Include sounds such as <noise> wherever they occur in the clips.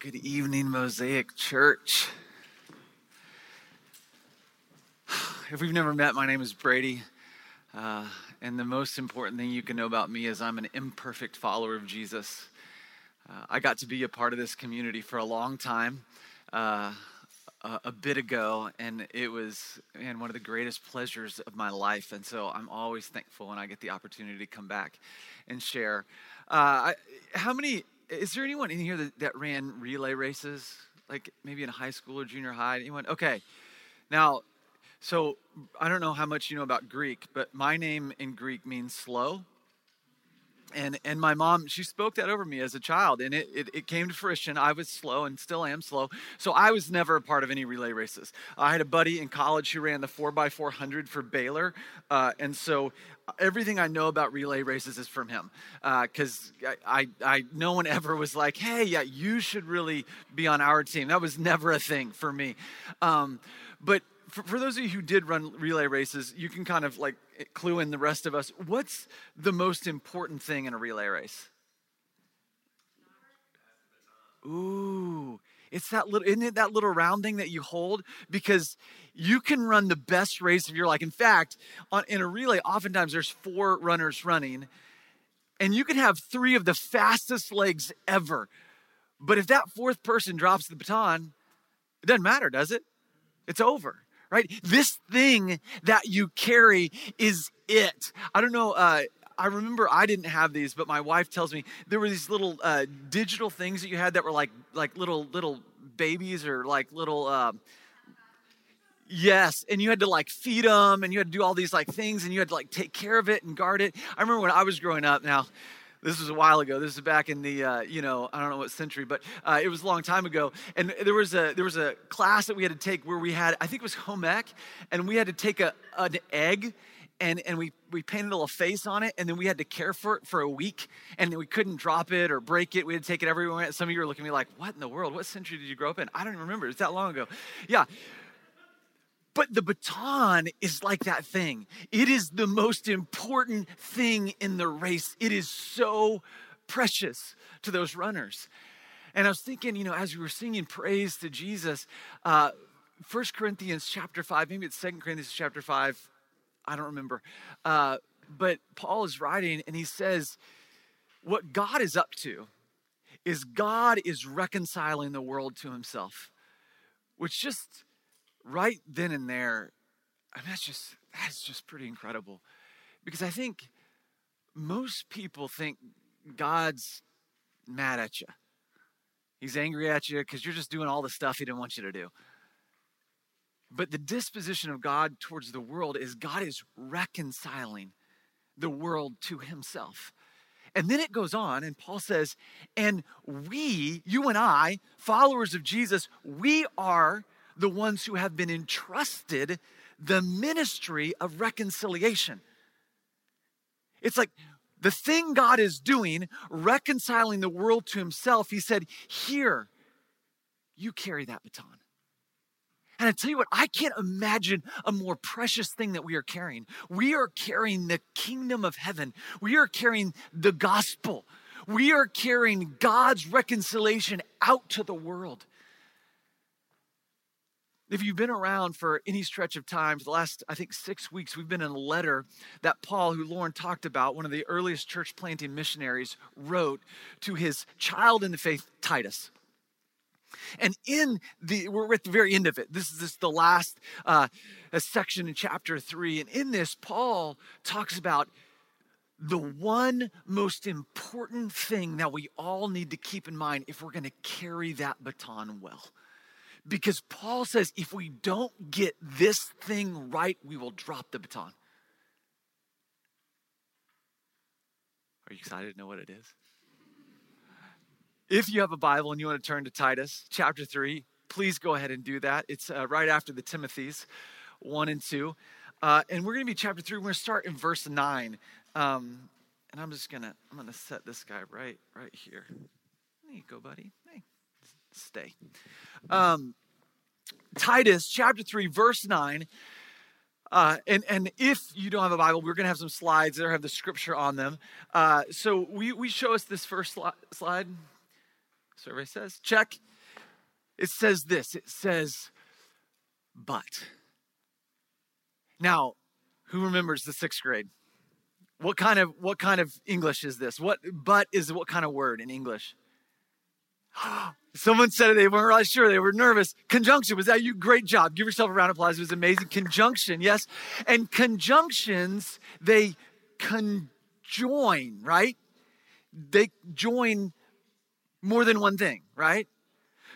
Good evening, Mosaic Church. <sighs> If we've never met, my name is Brady. Uh, and the most important thing you can know about me is I'm an imperfect follower of Jesus. Uh, I got to be a part of this community for a long time, uh, a, a, bit ago, and it was man, one of the greatest pleasures of my life. And so I'm always thankful when I get the opportunity to come back and share. Uh, I, how many is there anyone in here that, that ran relay races? Like maybe in high school or junior high? Anyone? Okay. Now, so I don't know how much you know about Greek, but my name in Greek means slow. And, and my mom, she spoke that over me as a child, and it, it, it, came to fruition. I was slow and still am slow. So I was never a part of any relay races. I had a buddy in college who ran the 4x400 for Baylor. Uh, and so everything I know about relay races is from him because uh, I, I, I, no one ever was like, hey, yeah, you should really be on our team. That was never a thing for me. Um, but for, for those of you who did run relay races, you can kind of like clue in the rest of us. What's the most important thing in a relay race? Ooh, it's that little, isn't it that little round thing that you hold? Because you can run the best race of your life. In fact, on, in a relay, oftentimes there's four runners running, and you can have three of the fastest legs ever. But if that fourth person drops the baton, it doesn't matter, does it? It's over right? This thing that you carry is it. I don't know. Uh, I remember I didn't have these, but my wife tells me there were these little uh, digital things that you had that were like like little little babies or like little. Uh, Yes, and you had to like feed them, and you had to do all these like things, and you had to like take care of it and guard it. I remember when I was growing up. Now, this was a while ago. This is back in the uh, you know I don't know what century, but uh, it was a long time ago. And there was a there was a class that we had to take where we had I think it was home ec, and we had to take a an egg and, and we, we painted a little face on it, and then we had to care for it for a week, and we couldn't drop it or break it. We had to take it everywhere. Some of you are looking at me like, what in the world? What century did you grow up in? I don't remember. It's that long ago. Yeah. But the baton is like that thing. It is the most important thing in the race. It is so precious to those runners. And I was thinking, you know, as we were singing praise to Jesus, uh, 1 Corinthians chapter 5, maybe it's 2 Corinthians chapter 5, I don't remember. Uh, but Paul is writing and he says, What God is up to is God is reconciling the world to himself, which just right then and there, I mean, that's just, that's just pretty incredible. Because I think most people think God's mad at you. He's angry at you because you're just doing all the stuff he didn't want you to do. But the disposition of God towards the world is God is reconciling the world to himself. And then it goes on, and Paul says, and we, you and I, followers of Jesus, we are the ones who have been entrusted the ministry of reconciliation. It's like the thing God is doing, reconciling the world to himself, he said, Here, you carry that baton. And I tell you what, I can't imagine a more precious thing that we are carrying. We are carrying the kingdom of heaven, we are carrying the gospel, we are carrying God's reconciliation out to the world. If you've been around for any stretch of time, for the last, I think, six weeks, we've been in a letter that Paul, who Lauren talked about, one of the earliest church planting missionaries, wrote to his child in the faith, Titus. And in the, we're at the very end of it. This is this, the last uh, section in chapter three. And in this, Paul talks about the one most important thing that we all need to keep in mind if we're going to carry that baton well. Because Paul says if we don't get this thing right, we will drop the baton. Are you excited to know what it is? If you have a Bible and you want to turn to Titus chapter 3, please go ahead and do that. It's uh, right after the Timothy's 1 and 2. Uh, and we're going to be chapter 3. We're going to start in verse 9. Um, and I'm just going to I'm going to set this guy right right here. There you go, buddy. Hey, stay. Um, Titus chapter 3, verse 9. Uh, and, and if you don't have a Bible, we're going to have some slides that have the scripture on them. Uh, so we, we show us this first slide. Survey says, check. It says this it says, but. Now, who remembers the sixth grade? What kind of what kind of English is this? What but is what kind of word in English? <gasps> Someone said it, they weren't really sure. They were nervous. Conjunction, was that you? Great job. Give yourself a round of applause. It was amazing. Conjunction, yes. And conjunctions, they conjoin, right? They join more than one thing, right?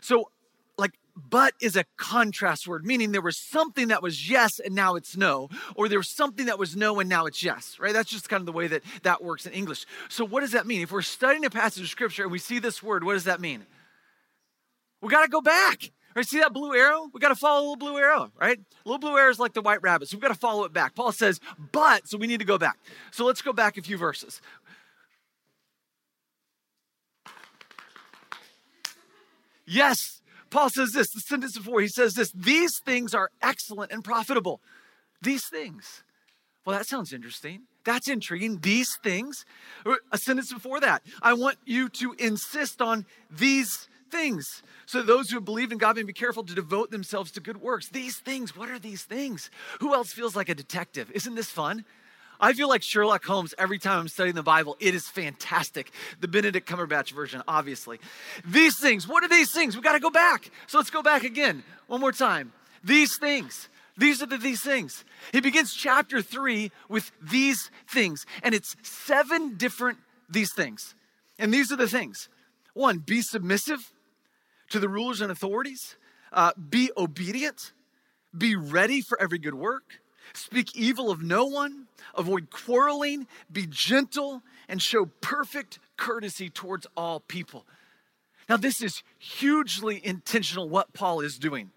So, like, but is a contrast word, meaning there was something that was yes and now it's no, or there was something that was no and now it's yes, right? That's just kind of the way that that works in English. So, what does that mean? If we're studying a passage of scripture and we see this word, what does that mean? We got to go back. Right? See that blue arrow? We got to follow little blue arrow, right? Little blue arrow is like the white rabbit. So we've got to follow it back. Paul says, but, so we need to go back. So let's go back a few verses. Yes, Paul says this, the sentence before, he says this these things are excellent and profitable. These things. Well, that sounds interesting. That's intriguing. These things. A sentence before that. I want you to insist on these things. So those who believe in God may be careful to devote themselves to good works. These things, what are these things? Who else feels like a detective? Isn't this fun? I feel like Sherlock Holmes every time I'm studying the Bible. It is fantastic. The Benedict Cumberbatch version, obviously. These things, what are these things? We got to go back. So let's go back again, one more time. These things. These are the these things. He begins chapter three with these things, and it's seven different these things. And these are the things. One, be submissive to the rulers and authorities, uh, be obedient, be ready for every good work, speak evil of no one, avoid quarreling, be gentle, and show perfect courtesy towards all people. Now, this is hugely intentional what Paul is doing.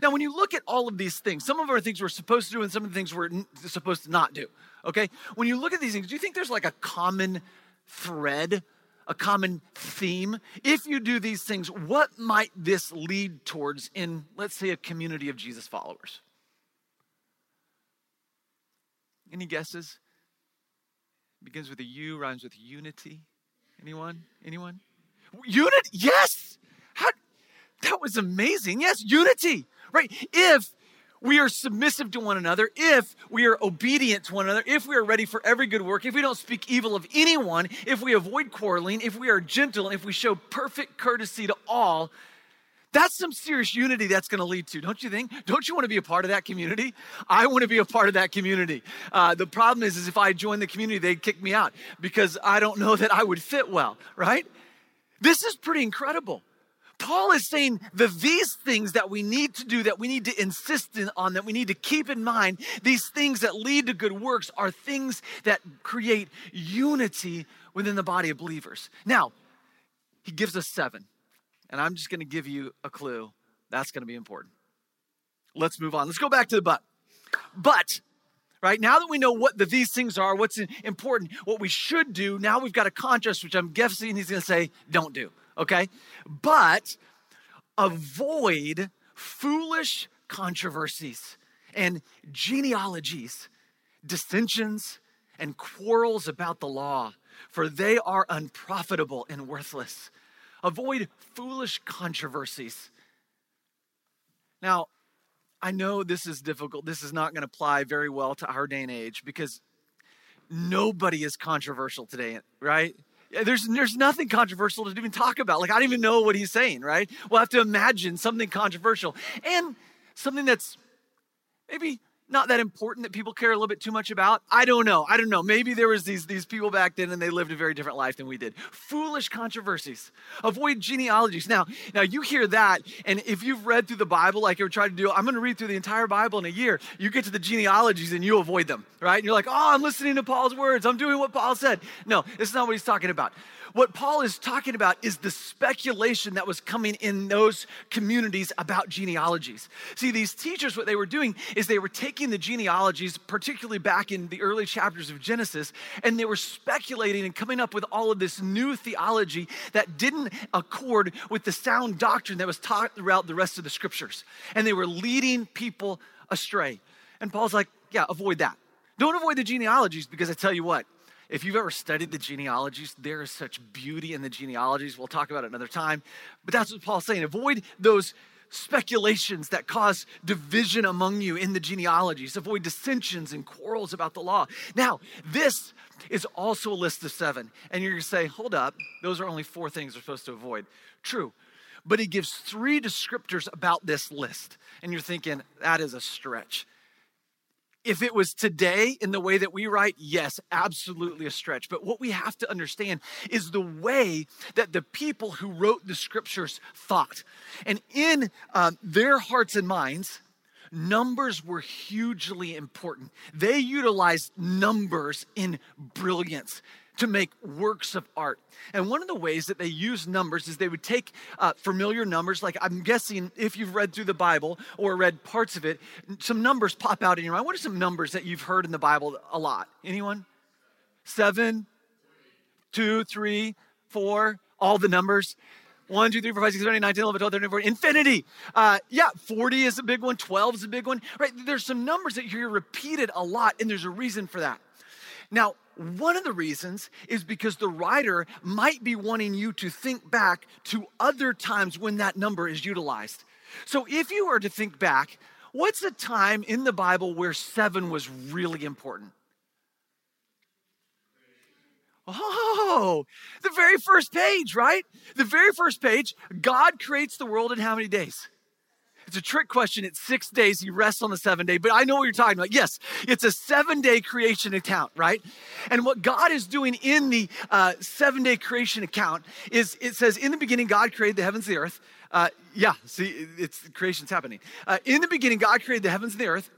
Now, when you look at all of these things, some of our things we're supposed to do and some of the things we're supposed to not do, okay? When you look at these things, do you think there's like a common thread a common theme. If you do these things, what might this lead towards in, let's say, a community of Jesus followers? Any guesses? begins with a U, rhymes with unity. Anyone? Anyone? Unity? Yes! How, that was amazing. Yes, unity, right? If we are submissive to one another, if we are obedient to one another, if we are ready for every good work, if we don't speak evil of anyone, if we avoid quarreling, if we are gentle, if we show perfect courtesy to all, that's some serious unity that's going to lead to, don't you think? Don't you want to be a part of that community? I want to be a part of that community. Uh, the problem is, is if I join the community, they'd kick me out because I don't know that I would fit well, right? This is pretty incredible. Paul is saying that these things that we need to do, that we need to insist on, that we need to keep in mind, these things that lead to good works are things that create unity within the body of believers. Now, he gives us seven, and I'm just going to give you a clue. That's going to be important. Let's move on. Let's go back to the but. But, right, now that we know what the, these things are, what's important, what we should do, now we've got a contrast, which I'm guessing he's going to say, don't do okay? But avoid foolish controversies and genealogies, dissensions, and quarrels about the law, for they are unprofitable and worthless. Avoid foolish controversies. Now, I know this is difficult. This is not going to apply very well to our day and age because nobody is controversial today, right? There's there's nothing controversial to even talk about. Like I don't even know what he's saying, right? We'll have to imagine something controversial and something that's maybe not that important that people care a little bit too much about. I don't know. I don't know. Maybe there was these, these people back then and they lived a very different life than we did. Foolish controversies. Avoid genealogies. Now, now you hear that, and if you've read through the Bible like you're trying to do, I'm going to read through the entire Bible in a year. You get to the genealogies and you avoid them, right? And you're like, oh, I'm listening to Paul's words. I'm doing what Paul said. No, it's not what he's talking about. What Paul is talking about is the speculation that was coming in those communities about genealogies. See, these teachers, what they were doing is they were taking the genealogies, particularly back in the early chapters of Genesis, and they were speculating and coming up with all of this new theology that didn't accord with the sound doctrine that was taught throughout the rest of the scriptures. And they were leading people astray. And Paul's like, yeah, avoid that. Don't avoid the genealogies because I tell you what, if you've ever studied the genealogies, there is such beauty in the genealogies. We'll talk about it another time. But that's what Paul's saying. Avoid those speculations that cause division among you in the genealogies. Avoid dissensions and quarrels about the law. Now, this is also a list of seven. And you're going to say, hold up, those are only four things we're supposed to avoid. True. But he gives three descriptors about this list. And you're thinking, that is a stretch. If it was today in the way that we write, yes, absolutely a stretch. But what we have to understand is the way that the people who wrote the scriptures thought. And in uh, their hearts and minds, numbers were hugely important. They utilized numbers in brilliance to make works of art. And one of the ways that they use numbers is they would take uh, familiar numbers, like I'm guessing if you've read through the Bible or read parts of it, some numbers pop out in your mind. What are some numbers that you've heard in the Bible a lot? Anyone? Seven, two, three, four, all the numbers. 1, 2, 3, 4, 5, 6, 7, 8, 9, 10, 11, 12, 13, 14, infinity. Uh, yeah, 40 is a big one, 12 is a big one, right? There's some numbers that you hear repeated a lot, and there's a reason for that. Now, one of the reasons is because the writer might be wanting you to think back to other times when that number is utilized. So if you were to think back, what's a time in the Bible where seven was really important? Oh, the very first page, right? The very first page, God creates the world in how many days? It's a trick question. It's six days. He rests on the seven day, but I know what you're talking about. Yes, it's a seven day creation account, right? And what God is doing in the uh, seven day creation account is it says, in the beginning, God created the heavens and the earth. Uh, yeah, see, it's creation's happening. Uh, in the beginning, God created the heavens and the earth.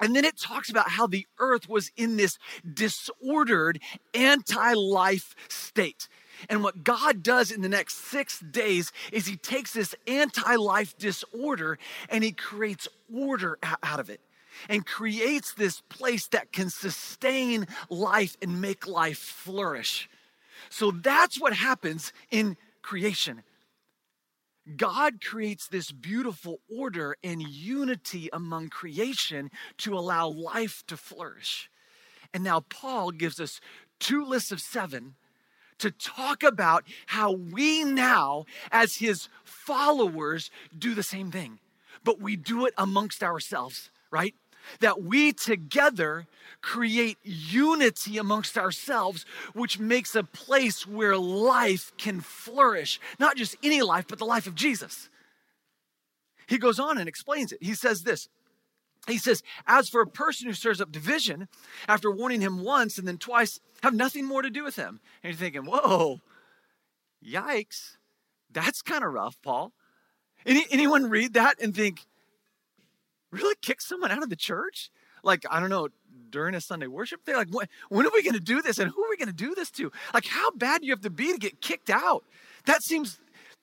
And then it talks about how the earth was in this disordered, anti life state. And what God does in the next six days is He takes this anti life disorder and He creates order out of it and creates this place that can sustain life and make life flourish. So that's what happens in creation. God creates this beautiful order and unity among creation to allow life to flourish. And now Paul gives us two lists of seven to talk about how we now, as his followers, do the same thing, but we do it amongst ourselves, right? That we together create unity amongst ourselves, which makes a place where life can flourish. Not just any life, but the life of Jesus. He goes on and explains it. He says this he says, As for a person who stirs up division, after warning him once and then twice, have nothing more to do with him. And you're thinking, Whoa, yikes, that's kind of rough, Paul. Any, anyone read that and think, Really kick someone out of the church? Like, I don't know, during a Sunday worship day? Like, when, when are we going to do this? And who are we going to do this to? Like, how bad do you have to be to get kicked out? That seems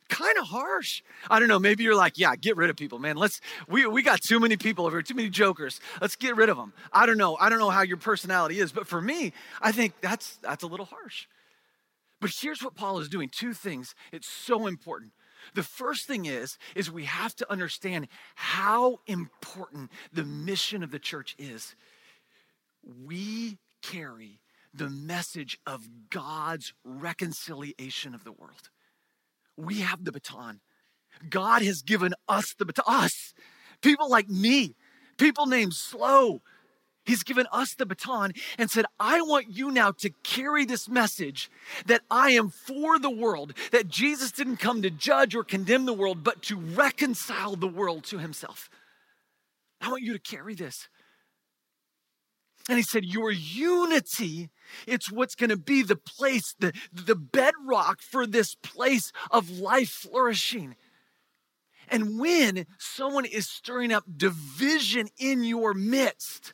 kind of harsh. I don't know. Maybe you're like, yeah, get rid of people, man. Let's we we got too many people over here, too many jokers. Let's get rid of them. I don't know. I don't know how your personality is, but for me, I think that's that's a little harsh. But here's what Paul is doing. Two things. It's so important. The first thing is is we have to understand how important the mission of the church is. We carry the message of God's reconciliation of the world we have the baton. God has given us the baton. Us, people like me, people named Slow. He's given us the baton and said, I want you now to carry this message that I am for the world, that Jesus didn't come to judge or condemn the world, but to reconcile the world to himself. I want you to carry this. And he said, Your unity, it's what's going to be the place, the, the bedrock for this place of life flourishing. And when someone is stirring up division in your midst,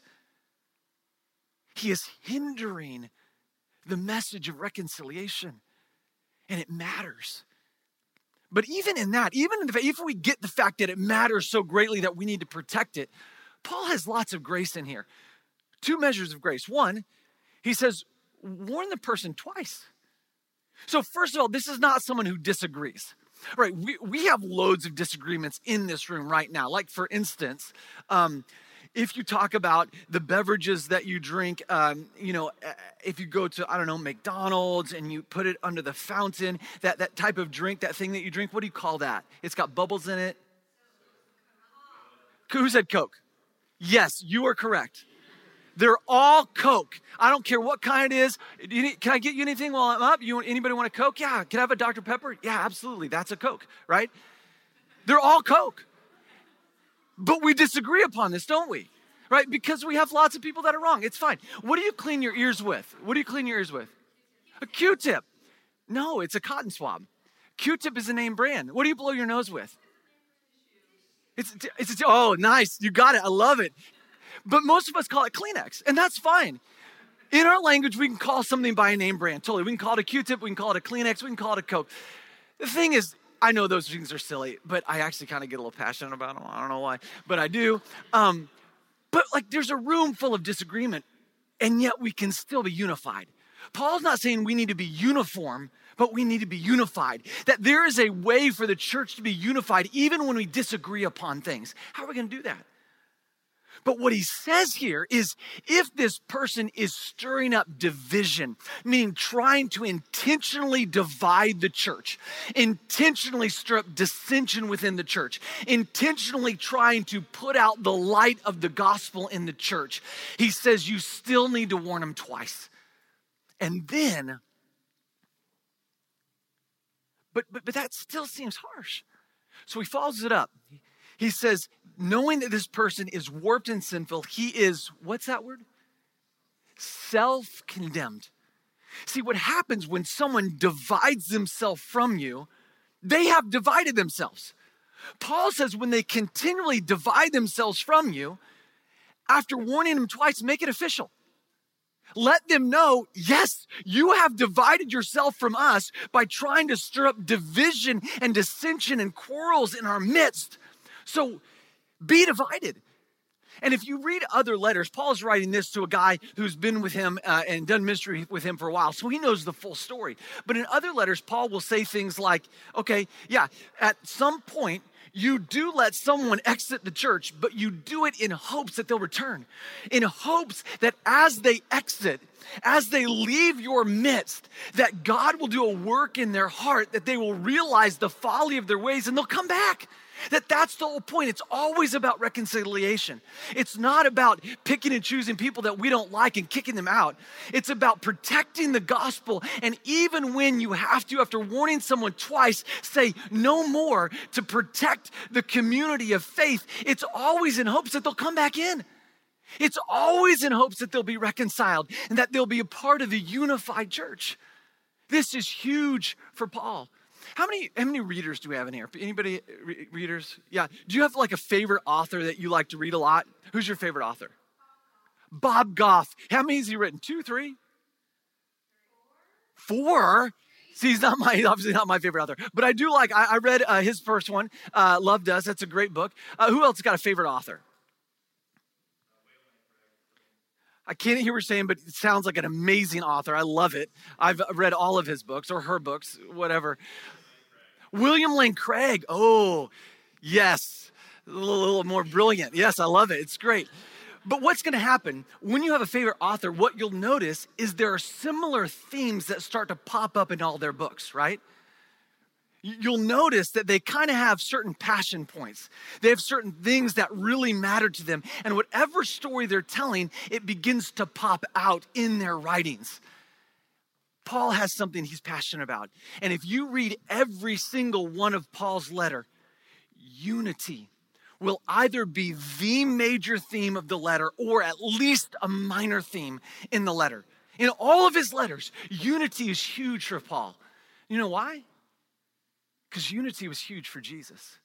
he is hindering the message of reconciliation. And it matters. But even in that, even if we get the fact that it matters so greatly that we need to protect it, Paul has lots of grace in here two measures of grace. One, he says, warn the person twice. So, first of all, this is not someone who disagrees. Right, we, we have loads of disagreements in this room right now. Like, for instance, um, if you talk about the beverages that you drink, um, you know, uh, if you go to, I don't know, McDonald's and you put it under the fountain, that, that type of drink, that thing that you drink, what do you call that? It's got bubbles in it. Who said Coke? Yes, you are correct. They're all Coke. I don't care what kind it is. Can I get you anything while I'm up? You anybody want a Coke? Yeah. Can I have a Dr. Pepper? Yeah, absolutely. That's a Coke, right? They're all Coke. But we disagree upon this, don't we? Right? Because we have lots of people that are wrong. It's fine. What do you clean your ears with? What do you clean your ears with? A Q tip. No, it's a cotton swab. Q tip is a name brand. What do you blow your nose with? It's, it's, it's, oh, nice. You got it. I love it. But most of us call it Kleenex, and that's fine. In our language, we can call something by a name brand. Totally. We can call it a Q tip, we can call it a Kleenex, we can call it a Coke. The thing is, I know those things are silly, but I actually kind of get a little passionate about them. I don't know why, but I do. Um, but like, there's a room full of disagreement, and yet we can still be unified. Paul's not saying we need to be uniform, but we need to be unified. That there is a way for the church to be unified even when we disagree upon things. How are we going to do that? But what he says here is if this person is stirring up division, meaning trying to intentionally divide the church, intentionally stir up dissension within the church, intentionally trying to put out the light of the gospel in the church, he says you still need to warn them twice. And then, but, but, but that still seems harsh. So he follows it up. He says, knowing that this person is warped and sinful, he is, what's that word? Self condemned. See, what happens when someone divides themselves from you, they have divided themselves. Paul says when they continually divide themselves from you, after warning them twice, make it official. Let them know, yes, you have divided yourself from us by trying to stir up division and dissension and quarrels in our midst. So be divided. And if you read other letters, Paul's writing this to a guy who's been with him uh, and done ministry with him for a while, so he knows the full story. But in other letters, Paul will say things like, okay, yeah, at some point, you do let someone exit the church, but you do it in hopes that they'll return, in hopes that as they exit, as they leave your midst, that God will do a work in their heart, that they will realize the folly of their ways and they'll come back. That that's the whole point. It's always about reconciliation. It's not about picking and choosing people that we don't like and kicking them out. It's about protecting the gospel. And even when you have to, after warning someone twice, say no more to protect the community of faith, it's always in hopes that they'll come back in. It's always in hopes that they'll be reconciled and that they'll be a part of the unified church. This is huge for Paul. How many how many readers do we have in here? Anybody re- readers? Yeah. Do you have like a favorite author that you like to read a lot? Who's your favorite author? Bob Goff. How many has he written? Two, three, four. See, he's not my <laughs> obviously not my favorite author, but I do like. I, I read uh, his first one, uh, "Love Does." That's a great book. Uh, who else got a favorite author? I can't hear what you're saying, but it sounds like an amazing author. I love it. I've read all of his books or her books, whatever. William Lane Craig. Oh, yes. A little, little more brilliant. Yes, I love it. It's great. But what's going to happen when you have a favorite author? What you'll notice is there are similar themes that start to pop up in all their books, right? You'll notice that they kind of have certain passion points. They have certain things that really matter to them. And whatever story they're telling, it begins to pop out in their writings. Paul has something he's passionate about. And if you read every single one of Paul's letter, unity will either be the major theme of the letter or at least a minor theme in the letter. In all of his letters, unity is huge for Paul. You know why? Because unity was huge for Jesus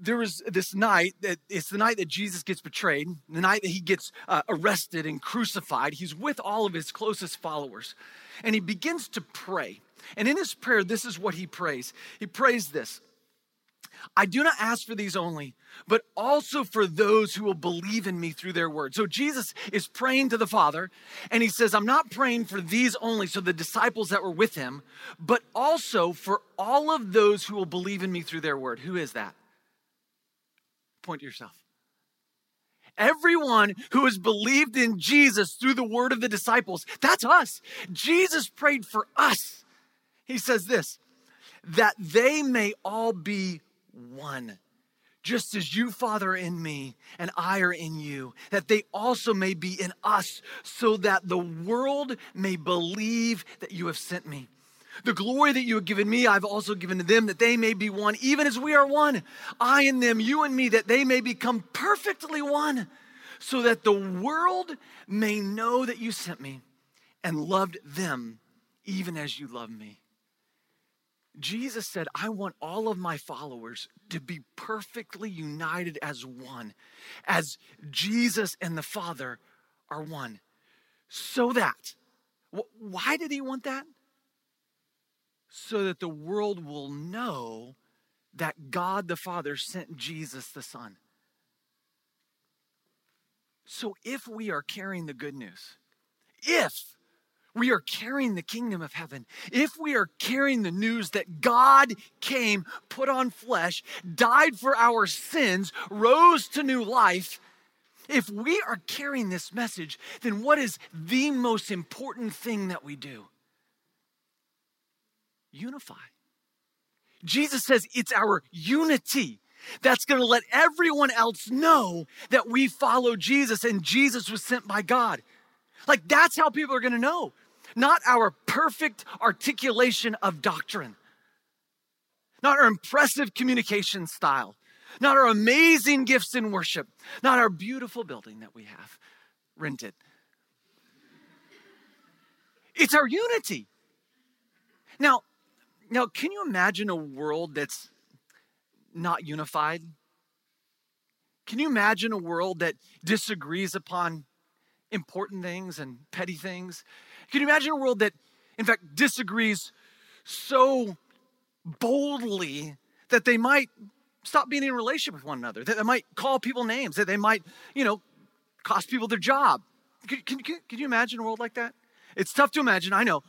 there was this night that it's the night that Jesus gets betrayed, the night that he gets uh, arrested and crucified. He's with all of his closest followers and he begins to pray. And in his prayer, this is what he prays. He prays this I do not ask for these only, but also for those who will believe in me through their word. So Jesus is praying to the Father, and he says, I'm not praying for these only, so the disciples that were with him, but also for all of those who will believe in me through their word. Who is that? Point to yourself. Everyone who has believed in Jesus through the word of the disciples, that's us. Jesus prayed for us. He says this that they may all be one, just as you, Father, are in me and I are in you, that they also may be in us, so that the world may believe that you have sent me. The glory that you have given me, I've also given to them, that they may be one, even as we are one. I and them, you and me, that they may become perfectly one, so that the world may know that you sent me and loved them even as you love me. Jesus said, I want all of my followers to be perfectly united as one, as Jesus and the Father are one. So that, why did he want that? So that the world will know that God the Father sent Jesus the Son. So if we are carrying the good news, if we are carrying the kingdom of heaven, if we are carrying the news that God came, put on flesh, died for our sins, rose to new life, if we are carrying this message, then what is the most important thing that we do? Unify. Jesus says it's our unity that's going to let everyone else know that we follow Jesus and Jesus was sent by God. Like that's how people are going to know, not our perfect articulation of doctrine, not our impressive communication style, not our amazing gifts in worship, not our beautiful building that we have rented. It's our unity. Now, now can you imagine a world that's not unified? Can you imagine a world that disagrees upon important things and petty things? Can you imagine a world that, in fact, disagrees so boldly that they might stop being in a relationship with one another, that they might call people names, that they might, you know, cost people their job? Can, can, can you imagine a world like that? It's tough to imagine, I know.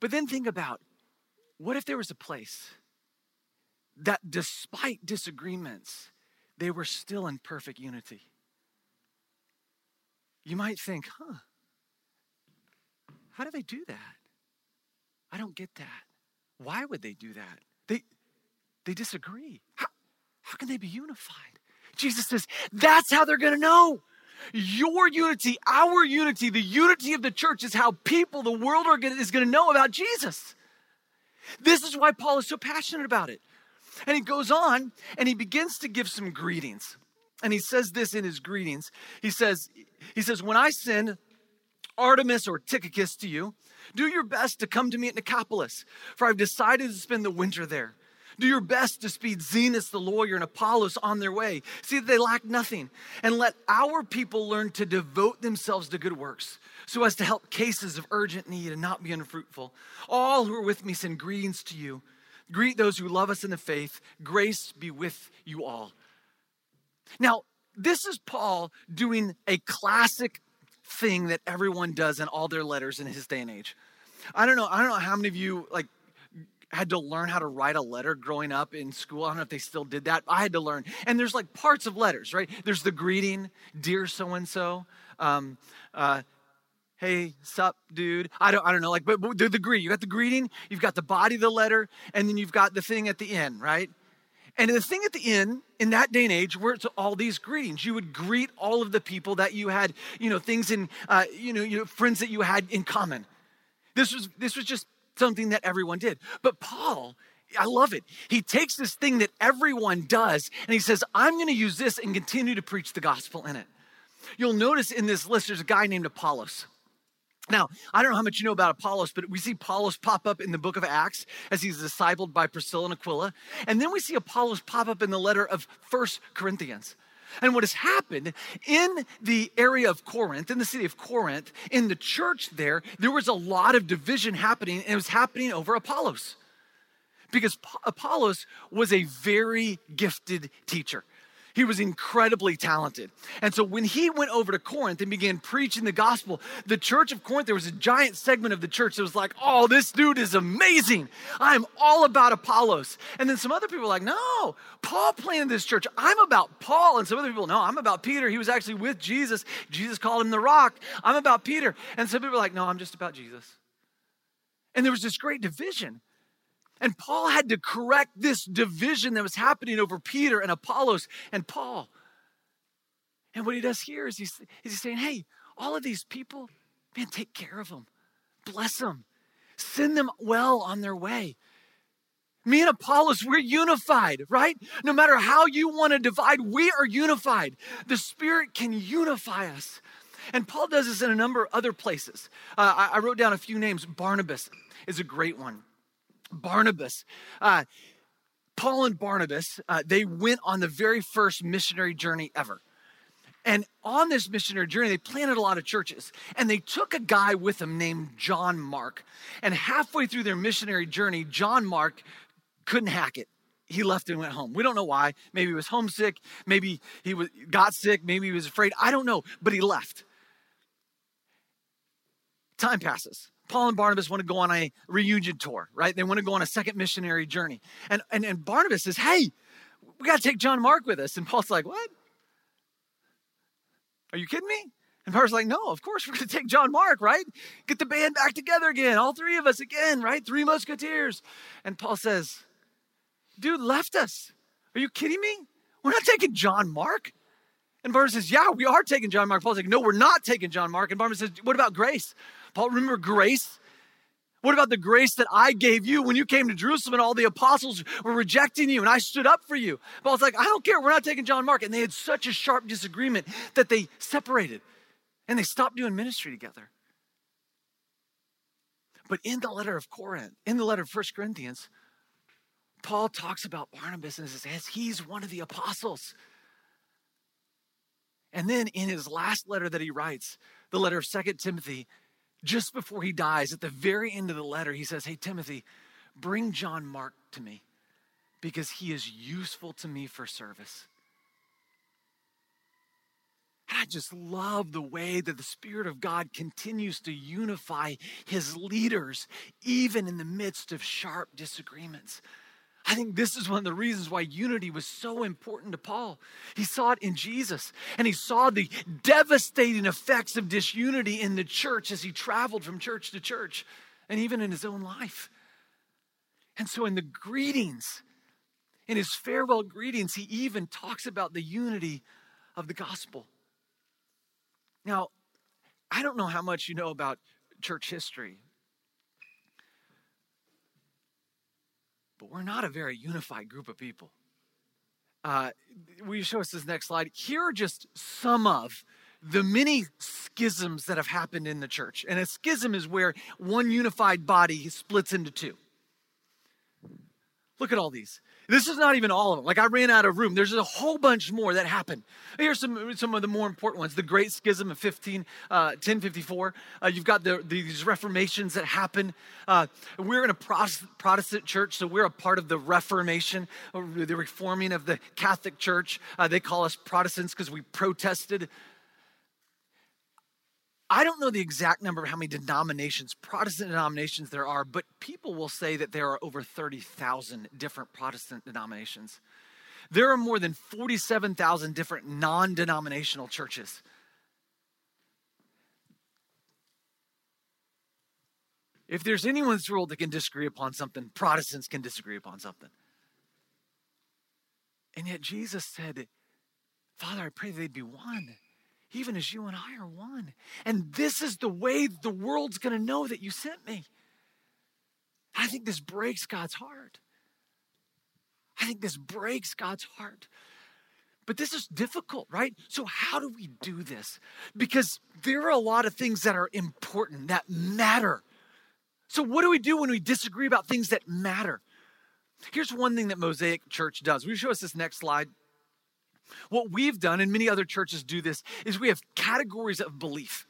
But then think about what if there was a place that despite disagreements, they were still in perfect unity? You might think, huh, how do they do that? I don't get that. Why would they do that? They, they disagree. How, how can they be unified? Jesus says, that's how they're going to know. Your unity, our unity, the unity of the church is how people, the world are gonna, is going to know about Jesus. This is why Paul is so passionate about it. And he goes on and he begins to give some greetings. And he says this in his greetings. He says, he says, when I send Artemas or Tychicus to you, do your best to come to me at Nicopolis, for I've decided to spend the winter there. Do your best to speed Zenas the lawyer and Apollos on their way. See that they lack nothing. And let our people learn to devote themselves to good works so as to help cases of urgent need and not be unfruitful. All who are with me send greetings to you. Greet those who love us in the faith. Grace be with you all. Now, this is Paul doing a classic thing that everyone does in all their letters in his day and age. I don't know. I don't know how many of you like had to learn how to write a letter growing up in school. I don't know if they still did that. I had to learn. And there's like parts of letters, right? There's the greeting, dear so and so. Hey, sup, dude? I don't, I don't know. Like, but, but the, the greeting. You got the greeting. You've got the body of the letter, and then you've got the thing at the end, right? And the thing at the end, in that day and age, were all these greetings. You would greet all of the people that you had, you know, things in, uh, you know, you know, friends that you had in common. This was this was just something that everyone did. But Paul, I love it. He takes this thing that everyone does, and he says, "I'm going to use this and continue to preach the gospel in it." You'll notice in this list, there's a guy named Apollos. Now, I don't know how much you know about Apollos, but we see Apollos pop up in the book of Acts as he's discipled by Priscilla and Aquila. And then we see Apollos pop up in the letter of First Corinthians. And what has happened in the area of Corinth, in the city of Corinth, in the church there, there was a lot of division happening, and it was happening over Apollos. Because Apollos was a very gifted teacher. He was incredibly talented. And so when he went over to Corinth and began preaching the gospel, the church of Corinth, there was a giant segment of the church that was like, oh, this dude is amazing. I'm all about Apollos. And then some other people were like, no, Paul planted this church. I'm about Paul. And some other people, no, I'm about Peter. He was actually with Jesus. Jesus called him the rock. I'm about Peter. And some people were like, no, I'm just about Jesus. And there was this great division. And Paul had to correct this division that was happening over Peter and Apollos and Paul. And what he does here is he's, he's saying, hey, all of these people, man, take care of them, bless them, send them well on their way. Me and Apollos, we're unified, right? No matter how you want to divide, we are unified. The Spirit can unify us. And Paul does this in a number of other places. Uh, I, I wrote down a few names. Barnabas is a great one. Barnabas. Uh, Paul and Barnabas, uh, they went on the very first missionary journey ever. And on this missionary journey, they planted a lot of churches. And they took a guy with them named John Mark. And halfway through their missionary journey, John Mark couldn't hack it. He left and went home. We don't know why. Maybe he was homesick. Maybe he was, got sick. Maybe he was afraid. I don't know. But he left. Time passes. Paul and Barnabas want to go on a reunion tour, right? They want to go on a second missionary journey. And, and, and Barnabas says, Hey, we got to take John Mark with us. And Paul's like, What? Are you kidding me? And Barnabas like, No, of course we're going to take John Mark, right? Get the band back together again, all three of us again, right? Three musketeers. And Paul says, Dude left us. Are you kidding me? We're not taking John Mark. And Barnabas says, Yeah, we are taking John Mark. Paul's like, No, we're not taking John Mark. And Barnabas says, What about grace? Paul, remember grace? What about the grace that I gave you when you came to Jerusalem and all the apostles were rejecting you and I stood up for you? Paul's like, I don't care. We're not taking John Mark. And they had such a sharp disagreement that they separated and they stopped doing ministry together. But in the letter of Corinth, in the letter of First Corinthians, Paul talks about Barnabas and says, he's one of the apostles. And then in his last letter that he writes, the letter of Second Timothy, just before he dies, at the very end of the letter, he says, Hey, Timothy, bring John Mark to me because he is useful to me for service. I just love the way that the Spirit of God continues to unify his leaders, even in the midst of sharp disagreements. I think this is one of the reasons why unity was so important to Paul. He saw it in Jesus, and he saw the devastating effects of disunity in the church as he traveled from church to church, and even in his own life. And so, in the greetings, in his farewell greetings, he even talks about the unity of the gospel. Now, I don't know how much you know about church history, but we're not a very unified group of people. Uh, will you show us this next slide? Here are just some of the many schisms that have happened in the church. And a schism is where one unified body splits into two. Look at all these. This is not even all of them. Like I ran out of room. There's a whole bunch more that happened. Here's some, some of the more important ones. The Great Schism of 15, uh, 1054. Uh, you've got the, these reformations that happen. Uh, we're in a Protestant church, so we're a part of the Reformation, the reforming of the Catholic Church. Uh, they call us Protestants because we protested I don't know the exact number of how many denominations, Protestant denominations there are, but people will say that there are over 30,000 different Protestant denominations. There are more than 47,000 different non denominational churches. If there's anyone in this world that can disagree upon something, Protestants can disagree upon something. And yet Jesus said, Father, I pray they'd be one even as you and I are one. And this is the way the world's going to know that you sent me. I think this breaks God's heart. I think this breaks God's heart. But this is difficult, right? So, how do we do this? Because there are a lot of things that are important, that matter. So, what do we do when we disagree about things that matter? Here's one thing that Mosaic Church does. Will you show us this next slide? What we've done, and many other churches do this, is we have categories of belief.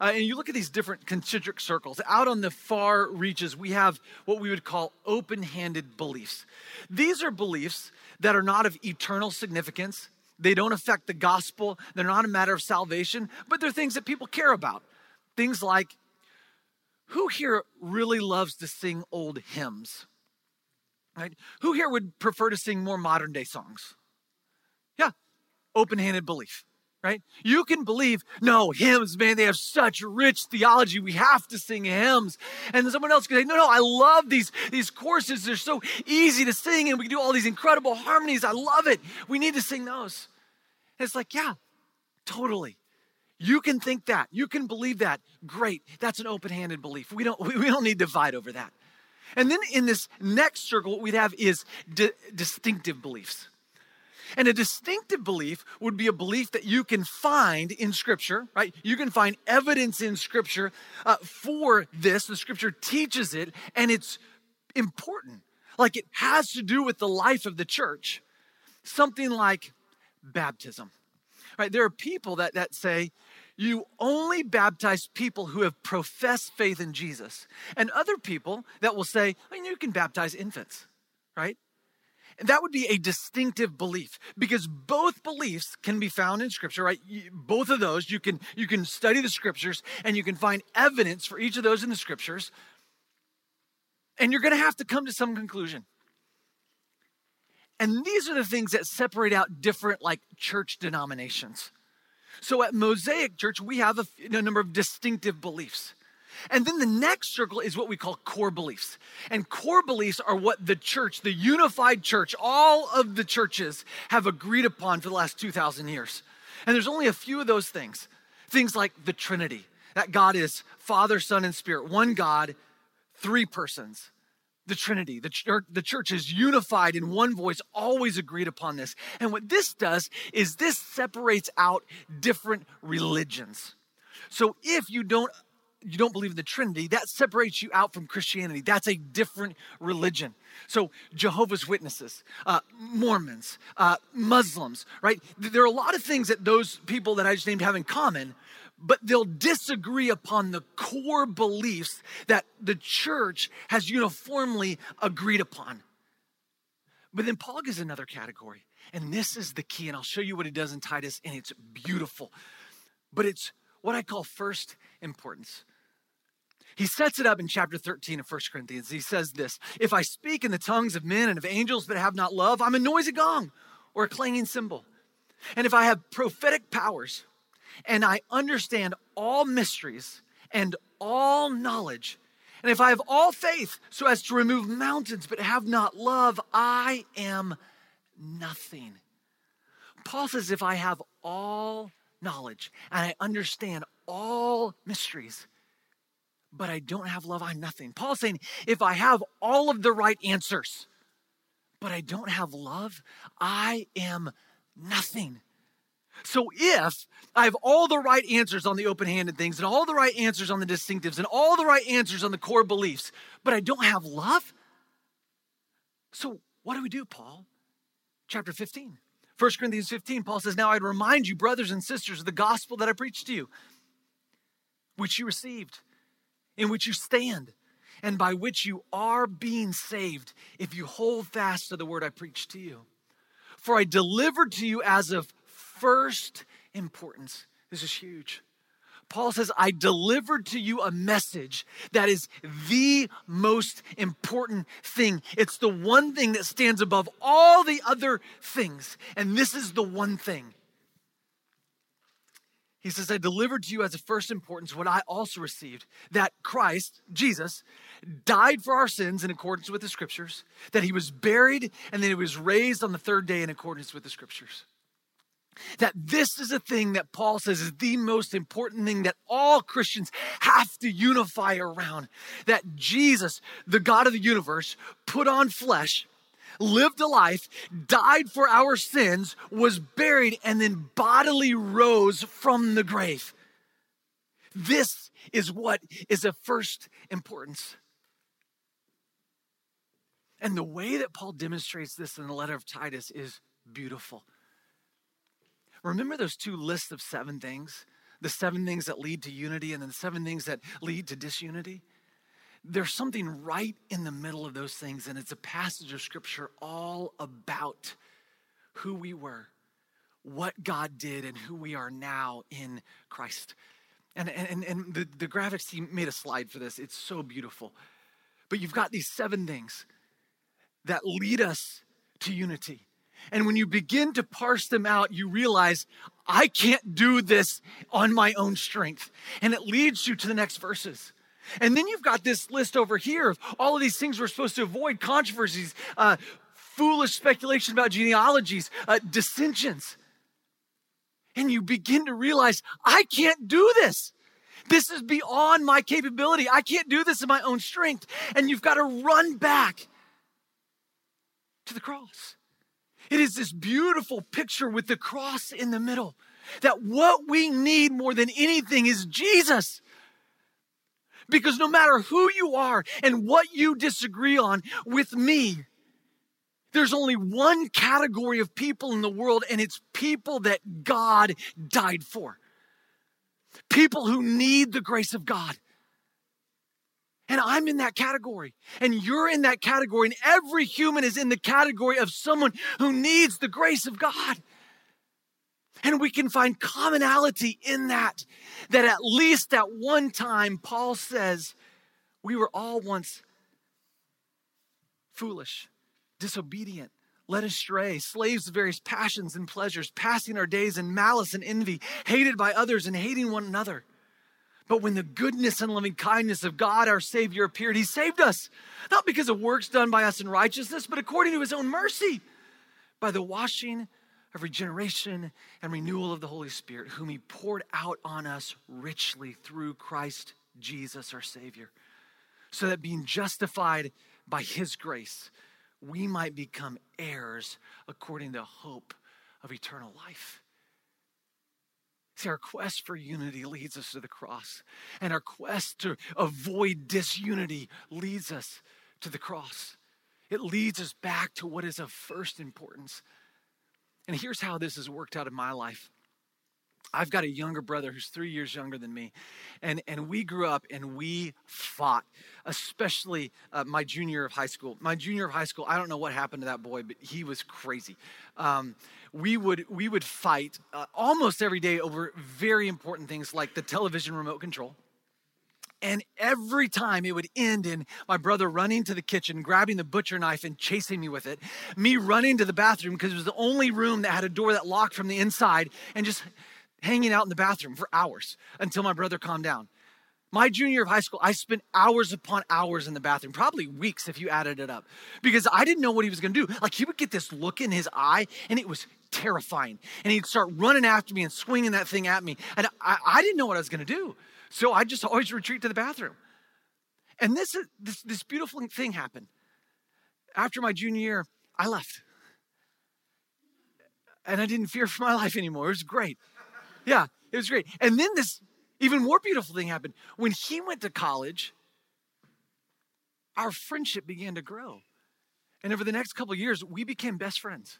Uh, and you look at these different concentric circles. Out on the far reaches, we have what we would call open handed beliefs. These are beliefs that are not of eternal significance, They don't affect the gospel. They're not a matter of salvation, but they're things that people care about. Things like who here really loves to sing old hymns? Right? Who here would prefer to sing more modern day songs? Yeah, open handed belief, right? You can believe, no, hymns, man, they have such rich theology. We have to sing hymns. And someone else can say, no, no, I love these, these courses. They're so easy to sing and we can do all these incredible harmonies. I love it. We need to sing those. And it's like, yeah, totally. You can think that. You can believe that. Great. That's an open handed belief. We don't, we, we don't need to fight over that. And then in this next circle, what we'd have is di- distinctive beliefs. And a distinctive belief would be a belief that you can find in Scripture, right? You can find evidence in Scripture uh, for this. The Scripture teaches it, and it's important. Like it has to do with the life of the church. Something like baptism, right? There are people that, that say, you only baptize people who have professed faith in Jesus. And other people that will say, I mean, you can baptize infants, right? That would be a distinctive belief because both beliefs can be found in scripture, right? Both of those, you can you can study the scriptures and you can find evidence for each of those in the scriptures. And you're going to have to come to some conclusion. And these are the things that separate out different like church denominations. So at Mosaic Church, we have a, a number of distinctive beliefs. And then the next circle is what we call core beliefs. And core beliefs are what the church, the unified church, all of the churches have agreed upon for the last 2,000 years. And there's only a few of those things. Things like the Trinity, that God is Father, Son, and Spirit, one God, three persons the Trinity. The church, the church is unified in one voice, always agreed upon this. And what this does is this separates out different religions. So if you don't you don't believe in the Trinity, that separates you out from Christianity. That's a different religion. So, Jehovah's Witnesses, uh, Mormons, uh, Muslims, right? There are a lot of things that those people that I just named have in common, but they'll disagree upon the core beliefs that the church has uniformly agreed upon. But then Paul gives another category, and this is the key, and I'll show you what he does in Titus, and it's beautiful. But it's what I call first importance. He sets it up in chapter 13 of 1 Corinthians. He says this If I speak in the tongues of men and of angels but have not love, I'm a noisy gong or a clanging cymbal. And if I have prophetic powers, and I understand all mysteries and all knowledge. And if I have all faith so as to remove mountains but have not love, I am nothing. Paul says, if I have all knowledge and I understand all mysteries, but I don't have love, I'm nothing. Paul's saying, if I have all of the right answers, but I don't have love, I am nothing. So if I have all the right answers on the open handed things and all the right answers on the distinctives and all the right answers on the core beliefs, but I don't have love, so what do we do, Paul? Chapter 15. 1 Corinthians 15, Paul says, Now I'd remind you, brothers and sisters, of the gospel that I preached to you, which you received, in which you stand, and by which you are being saved, if you hold fast to the word I preached to you. For I delivered to you as of first importance. This is huge. Paul says, I delivered to you a message that is the most important thing. It's the one thing that stands above all the other things. And this is the one thing. He says, I delivered to you as of first importance what I also received that Christ, Jesus, died for our sins in accordance with the scriptures, that he was buried, and that he was raised on the third day in accordance with the scriptures. That this is a thing that Paul says is the most important thing that all Christians have to unify around. That Jesus, the God of the universe, put on flesh, lived a life, died for our sins, was buried, and then bodily rose from the grave. This is what is of first importance. And the way that Paul demonstrates this in the letter of Titus is beautiful. Remember those two lists of seven things? The seven things that lead to unity and then the seven things that lead to disunity? There's something right in the middle of those things, and it's a passage of scripture all about who we were, what God did and who we are now in Christ. And, and, and the, the graphics team made a slide for this. It's so beautiful. But you've got these seven things that lead us to unity. And when you begin to parse them out, you realize I can't do this on my own strength. And it leads you to the next verses. And then you've got this list over here of all of these things we're supposed to avoid controversies, uh, foolish speculation about genealogies, uh, dissensions. And you begin to realize, I can't do this. This is beyond my capability. I can't do this in my own strength. And you've got to run back to the cross. It is this beautiful picture with the cross in the middle that what we need more than anything is Jesus. Because no matter who you are and what you disagree on with me, there's only one category of people in the world, and it's people that God died for. People who need the grace of God. And I'm in that category, and you're in that category, and every human is in the category of someone who needs the grace of God. And we can find commonality in that, that at least at one time, Paul says, we were all once foolish, disobedient, led astray, slaves to various passions and pleasures, passing our days in malice and envy, hated by others and hating one another. But when the goodness and loving kindness of God our Savior appeared, He saved us, not because of works done by us in righteousness, but according to His own mercy, by the washing of regeneration and renewal of the Holy Spirit, whom He poured out on us richly through Christ Jesus our Savior, so that being justified by His grace, we might become heirs according to hope of eternal life. See, our quest for unity leads us to the cross, and our quest to avoid disunity leads us to the cross. It leads us back to what is of first importance and here's how this has worked out in my life. I've got a younger brother who's three years younger than me. And, and we grew up and we fought, especially uh, my junior of high school. My junior of high school, I don't know what happened to that boy, but he was crazy. Um, we, would, we would fight uh, almost every day over very important things like the television remote control and every time it would end in my brother running to the kitchen, grabbing the butcher knife and chasing me with it, me running to the bathroom because it was the only room that had a door that locked from the inside, and just hanging out in the bathroom for hours until my brother calmed down. My junior of high school, I spent hours upon hours in the bathroom, probably weeks if you added it up, because I didn't know what he was to do. Like he would get this look in his eye, and it was terrifying. And he'd start running after me and swinging that thing at me, and I, I didn't know what I was to do. So I just always retreat to the bathroom. And this, this, this beautiful thing happened. After my junior year, I left. And I didn't fear for my <laughs> life anymore. It was great. Yeah, it was great. And then this even more beautiful thing happened. When he went to college, our friendship began to grow. And over the next couple years, we became best friends.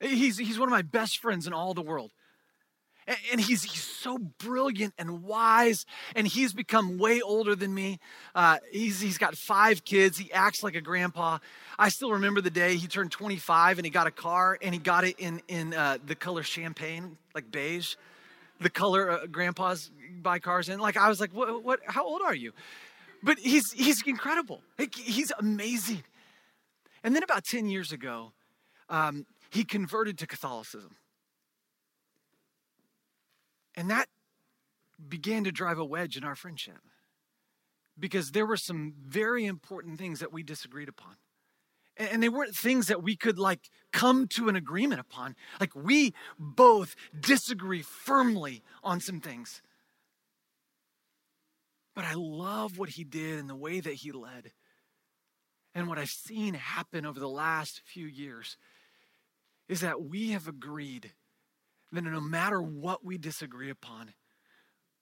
He's, he's one of my best friends in all the world and he's, he's so brilliant and wise and he's become way older than me. Uh, he's, he's got five kids. He acts like a grandpa. I still remember the day he turned 25 and he got a car and he got it in, in uh, the color champagne like beige the color uh, grandpas buy cars in. Like i was like what, what how old are you? But he's he's incredible. He's amazing. And then about 10 years ago um, he converted to catholicism and that began to drive a wedge in our friendship because there were some very important things that we disagreed upon. And they weren't things that we could like come to an agreement upon. Like we both disagree firmly on some things. But I love what he did and the way that he led. And what I've seen happen over the last few years is that we have agreed that no matter what we disagree upon,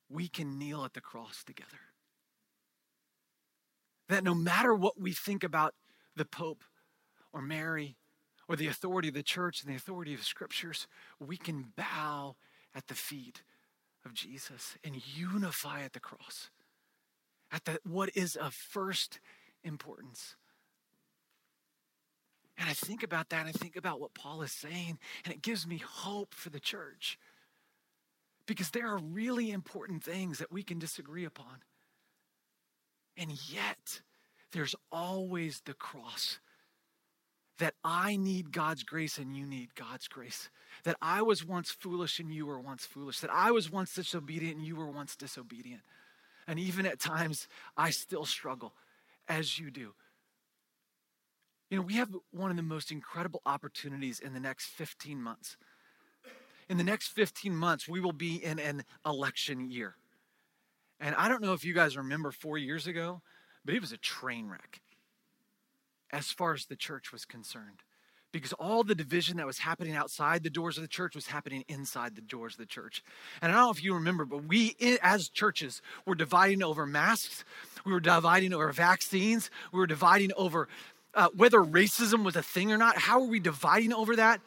we can kneel at the cross together. That no matter what we think about the Pope or Mary or the authority of the church and the authority of scriptures, we can bow at the feet of Jesus and unify at the cross, at the, what is of first importance. And I think about that, and I think about what Paul is saying, and it gives me hope for the church. Because there are really important things that we can disagree upon. And yet, there's always the cross that I need God's grace and you need God's grace. That I was once foolish and you were once foolish. That I was once disobedient and you were once disobedient. And even at times, I still struggle as you do. You know, we have one of the most incredible opportunities in the next 15 months. In the next 15 months, we will be in an election year. And I don't know if you guys remember four years ago, but it was a train wreck as far as the church was concerned. Because all the division that was happening outside the doors of the church was happening inside the doors of the church. And I don't know if you remember, but we as churches were dividing over masks, we were dividing over vaccines, we were dividing over uh, whether racism was a thing or not. How are we dividing over that?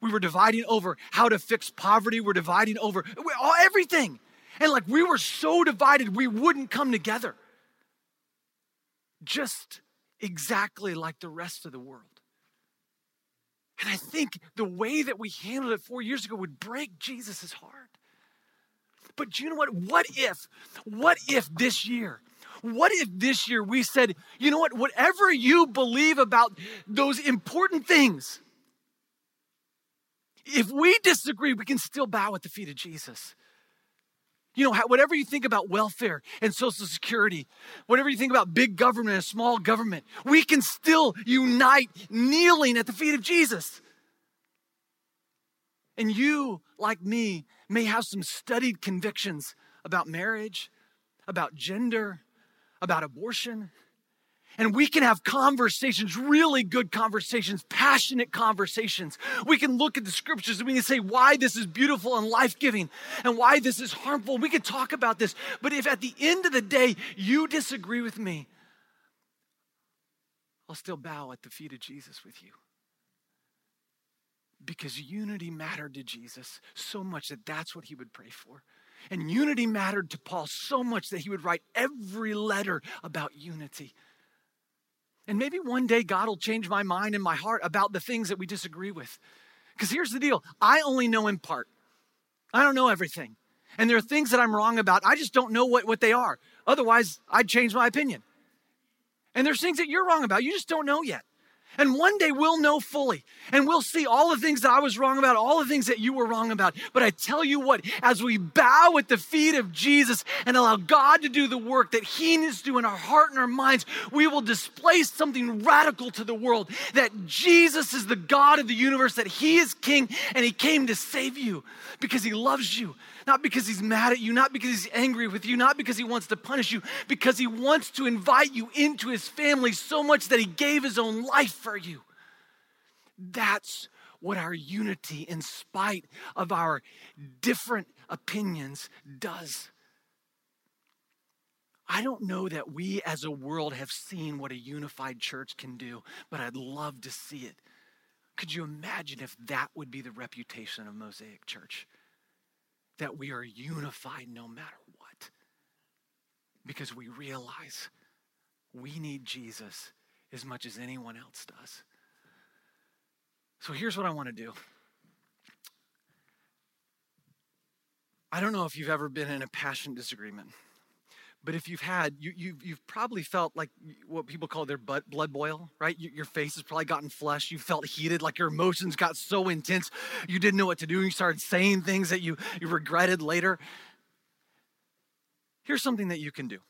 We were dividing over how to fix poverty. We're dividing over all, everything. And like we were so divided, we wouldn't come together. Just exactly like the rest of the world. And I think the way that we handled it four years ago would break Jesus' heart. But do you know what? What if, what if this year, what if this year we said, you know what, whatever you believe about those important things, if we disagree, we can still bow at the feet of Jesus. You know, whatever you think about welfare and Social Security, whatever you think about big government and small government, we can still unite kneeling at the feet of Jesus. And you, like me, may have some studied convictions about marriage, about gender, about abortion, and we can have conversations, really good conversations, passionate conversations. We can look at the scriptures and we can say why this is beautiful and life giving and why this is harmful. We can talk about this. But if at the end of the day you disagree with me, I'll still bow at the feet of Jesus with you. Because unity mattered to Jesus so much that that's what he would pray for. And unity mattered to Paul so much that he would write every letter about unity. And maybe one day God will change my mind and my heart about the things that we disagree with. Because here's the deal I only know in part, I don't know everything. And there are things that I'm wrong about. I just don't know what, what they are. Otherwise, I'd change my opinion. And there's things that you're wrong about. You just don't know yet. And one day we'll know fully and we'll see all the things that I was wrong about, all the things that you were wrong about. But I tell you what, as we bow at the feet of Jesus and allow God to do the work that He needs to do in our heart and our minds, we will display something radical to the world that Jesus is the God of the universe, that He is King and He came to save you because He loves you not because he's mad at you, not because he's angry with you, not because he wants to punish you, because he wants to invite you into his family so much that he gave his own life for you. That's what our unity, in spite of our different opinions, does. I don't know that we as a world have seen what a unified church can do, but I'd love to see it. Could you imagine if that would be the reputation of Mosaic Church? That we are unified no matter what. Because we realize we need Jesus as much as anyone else does. So here's what I want to do. I don't know if you've ever been in a passionate disagreement. But if you've had, you, you, you've probably felt like what people call their blood, blood boil, right? Your face has probably gotten flushed. You felt heated, like your emotions got so intense, you didn't know what to do. And you started saying things that you, you regretted later. Here's something that you can do.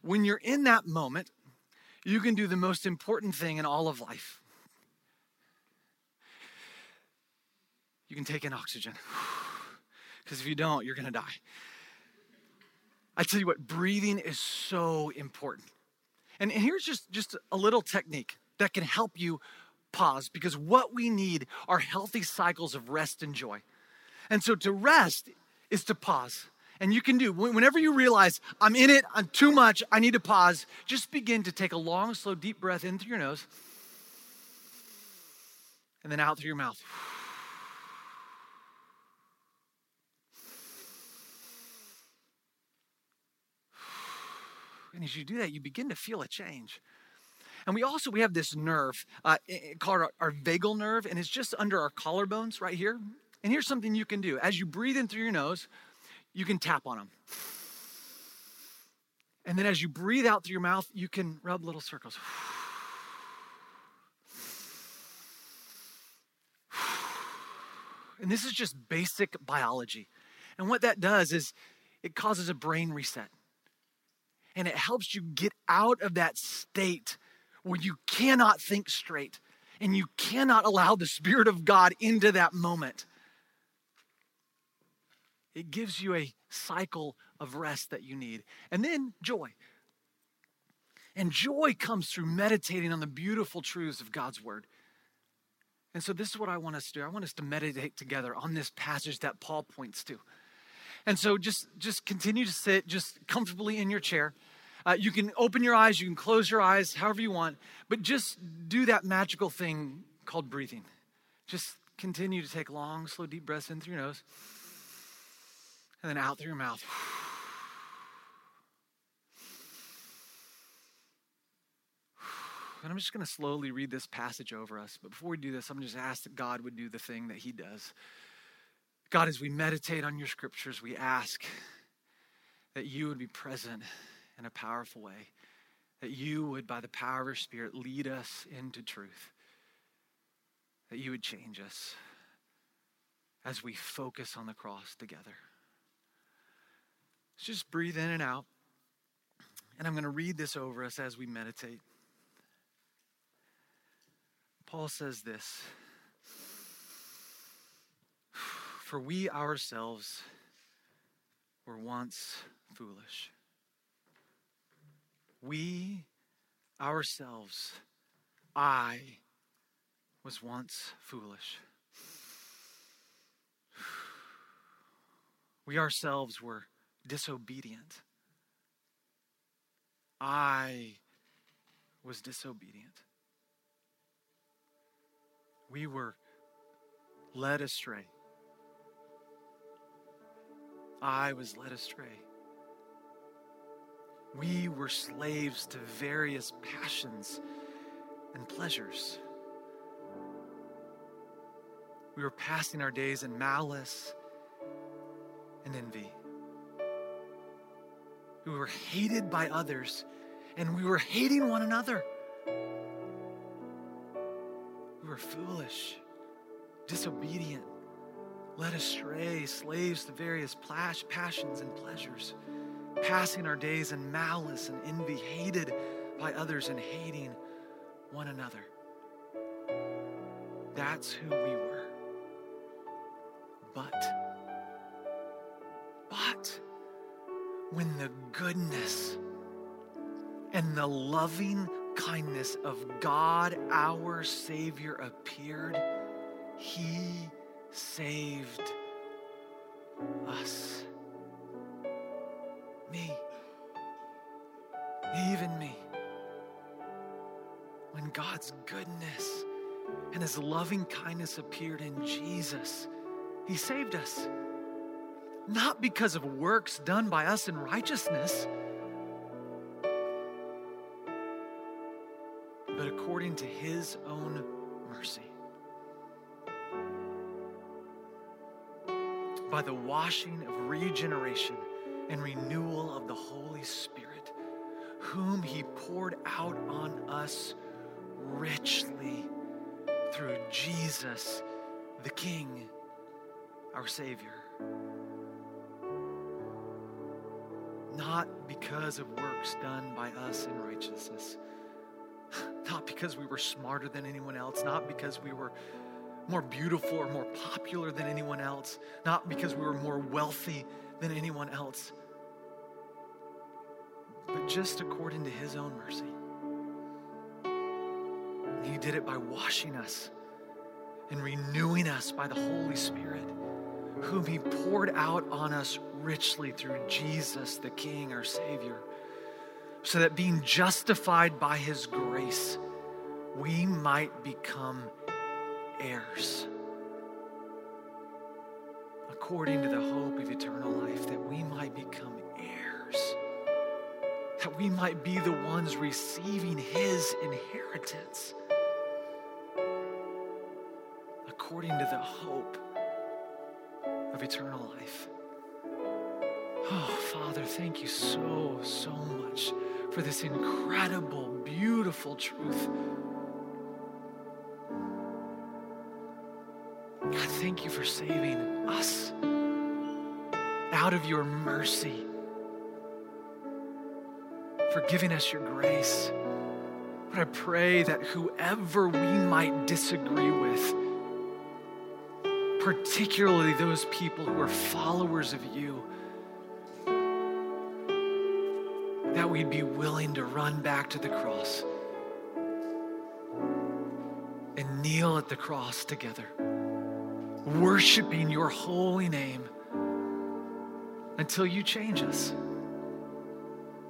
When you're in that moment, you can do the most important thing in all of life. You can take in oxygen. <sighs> Because if you don't, you're going to die. I tell you what, breathing is so important. And, and here's just, just a little technique that can help you pause because what we need are healthy cycles of rest and joy. And so to rest is to pause. And you can do, whenever you realize I'm in it, I'm too much, I need to pause, just begin to take a long, slow, deep breath in through your nose and then out through your mouth. And as you do that, you begin to feel a change. And we also we have this nerve uh, called our, our vagal nerve, and it's just under our collarbones right here. And here's something you can do: as you breathe in through your nose, you can tap on them. And then as you breathe out through your mouth, you can rub little circles. And this is just basic biology. And what that does is it causes a brain reset. And it helps you get out of that state where you cannot think straight and you cannot allow the Spirit of God into that moment. It gives you a cycle of rest that you need. And then joy. And joy comes through meditating on the beautiful truths of God's word. And so this is what I want us to do. I want us to meditate together on this passage that Paul points to. And so just just continue to sit just comfortably in your chair. Uh, you can open your eyes, you can close your eyes, however you want, but just do that magical thing called breathing. Just continue to take long, slow, deep breaths in through your nose and then out through your mouth. And I'm just going to slowly read this passage over us. But before we do this, I'm just ask that God would do the thing that He does. God, as we meditate on your scriptures, we ask that you would be present in a powerful way, that you would, by the power of your Spirit, lead us into truth, that you would change us as we focus on the cross together. Let's just breathe in and out. And I'm going to read this over us as we meditate. Paul says this For we ourselves were once foolish. We ourselves, I was once foolish. <sighs> We ourselves were disobedient. I was disobedient. We were led astray. I was led astray. We were slaves to various passions and pleasures. We were passing our days in malice and envy. We were hated by others, and we were hating one another. We were foolish, disobedient, led astray, slaves to various passions and pleasures, passing our days in malice and envy, hated by others and hating one another. That's who we were. But when the goodness and the loving kindness of God our Savior appeared, He saved us. Me. Even me. When God's goodness and His loving kindness appeared in Jesus, He saved us not because of works done by us in righteousness, but according to his own mercy. By the washing of regeneration and renewal of the Holy Spirit, whom he poured out on us richly through Jesus, the King, our Savior. not because of works done by us in righteousness, <laughs> not because we were smarter than anyone else, not because we were more beautiful or more popular than anyone else, not because we were more wealthy than anyone else, but just according to His own mercy. He did it by washing us and renewing us by the Holy Spirit, whom He poured out on us richly through Jesus, the King, our Savior, so that being justified by His grace, we might become heirs according to the hope of eternal life, that we might become heirs. that we might be the ones receiving his inheritance according to the hope of eternal life. Oh, Father, thank you so, so much for this incredible, beautiful truth. God, thank you for saving us out of your mercy, for giving us your grace. But I pray that whoever we might disagree with, particularly those people who are followers of you, that we'd be willing to run back to the cross and kneel at the cross together, worshiping your holy name until you change us.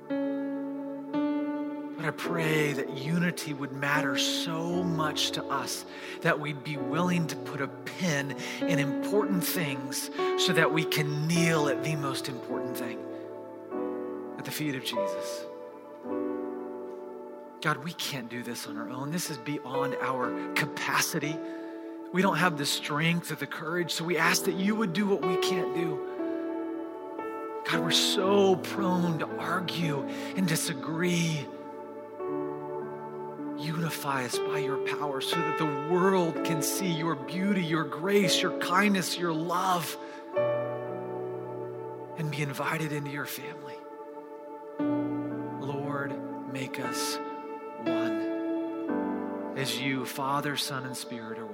But I pray that unity would matter so much to us that we'd be willing to put a pin in important things so that we can kneel at the most important thing at the feet of Jesus. God, we can't do this on our own. This is beyond our capacity. We don't have the strength or the courage, so we ask that you would do what we can't do. God, we're so prone to argue and disagree unify us by your power so that the world can see your beauty, your grace, your kindness, your love, and be invited into your family. Lord, make us one as you, Father, Son, and Spirit, are.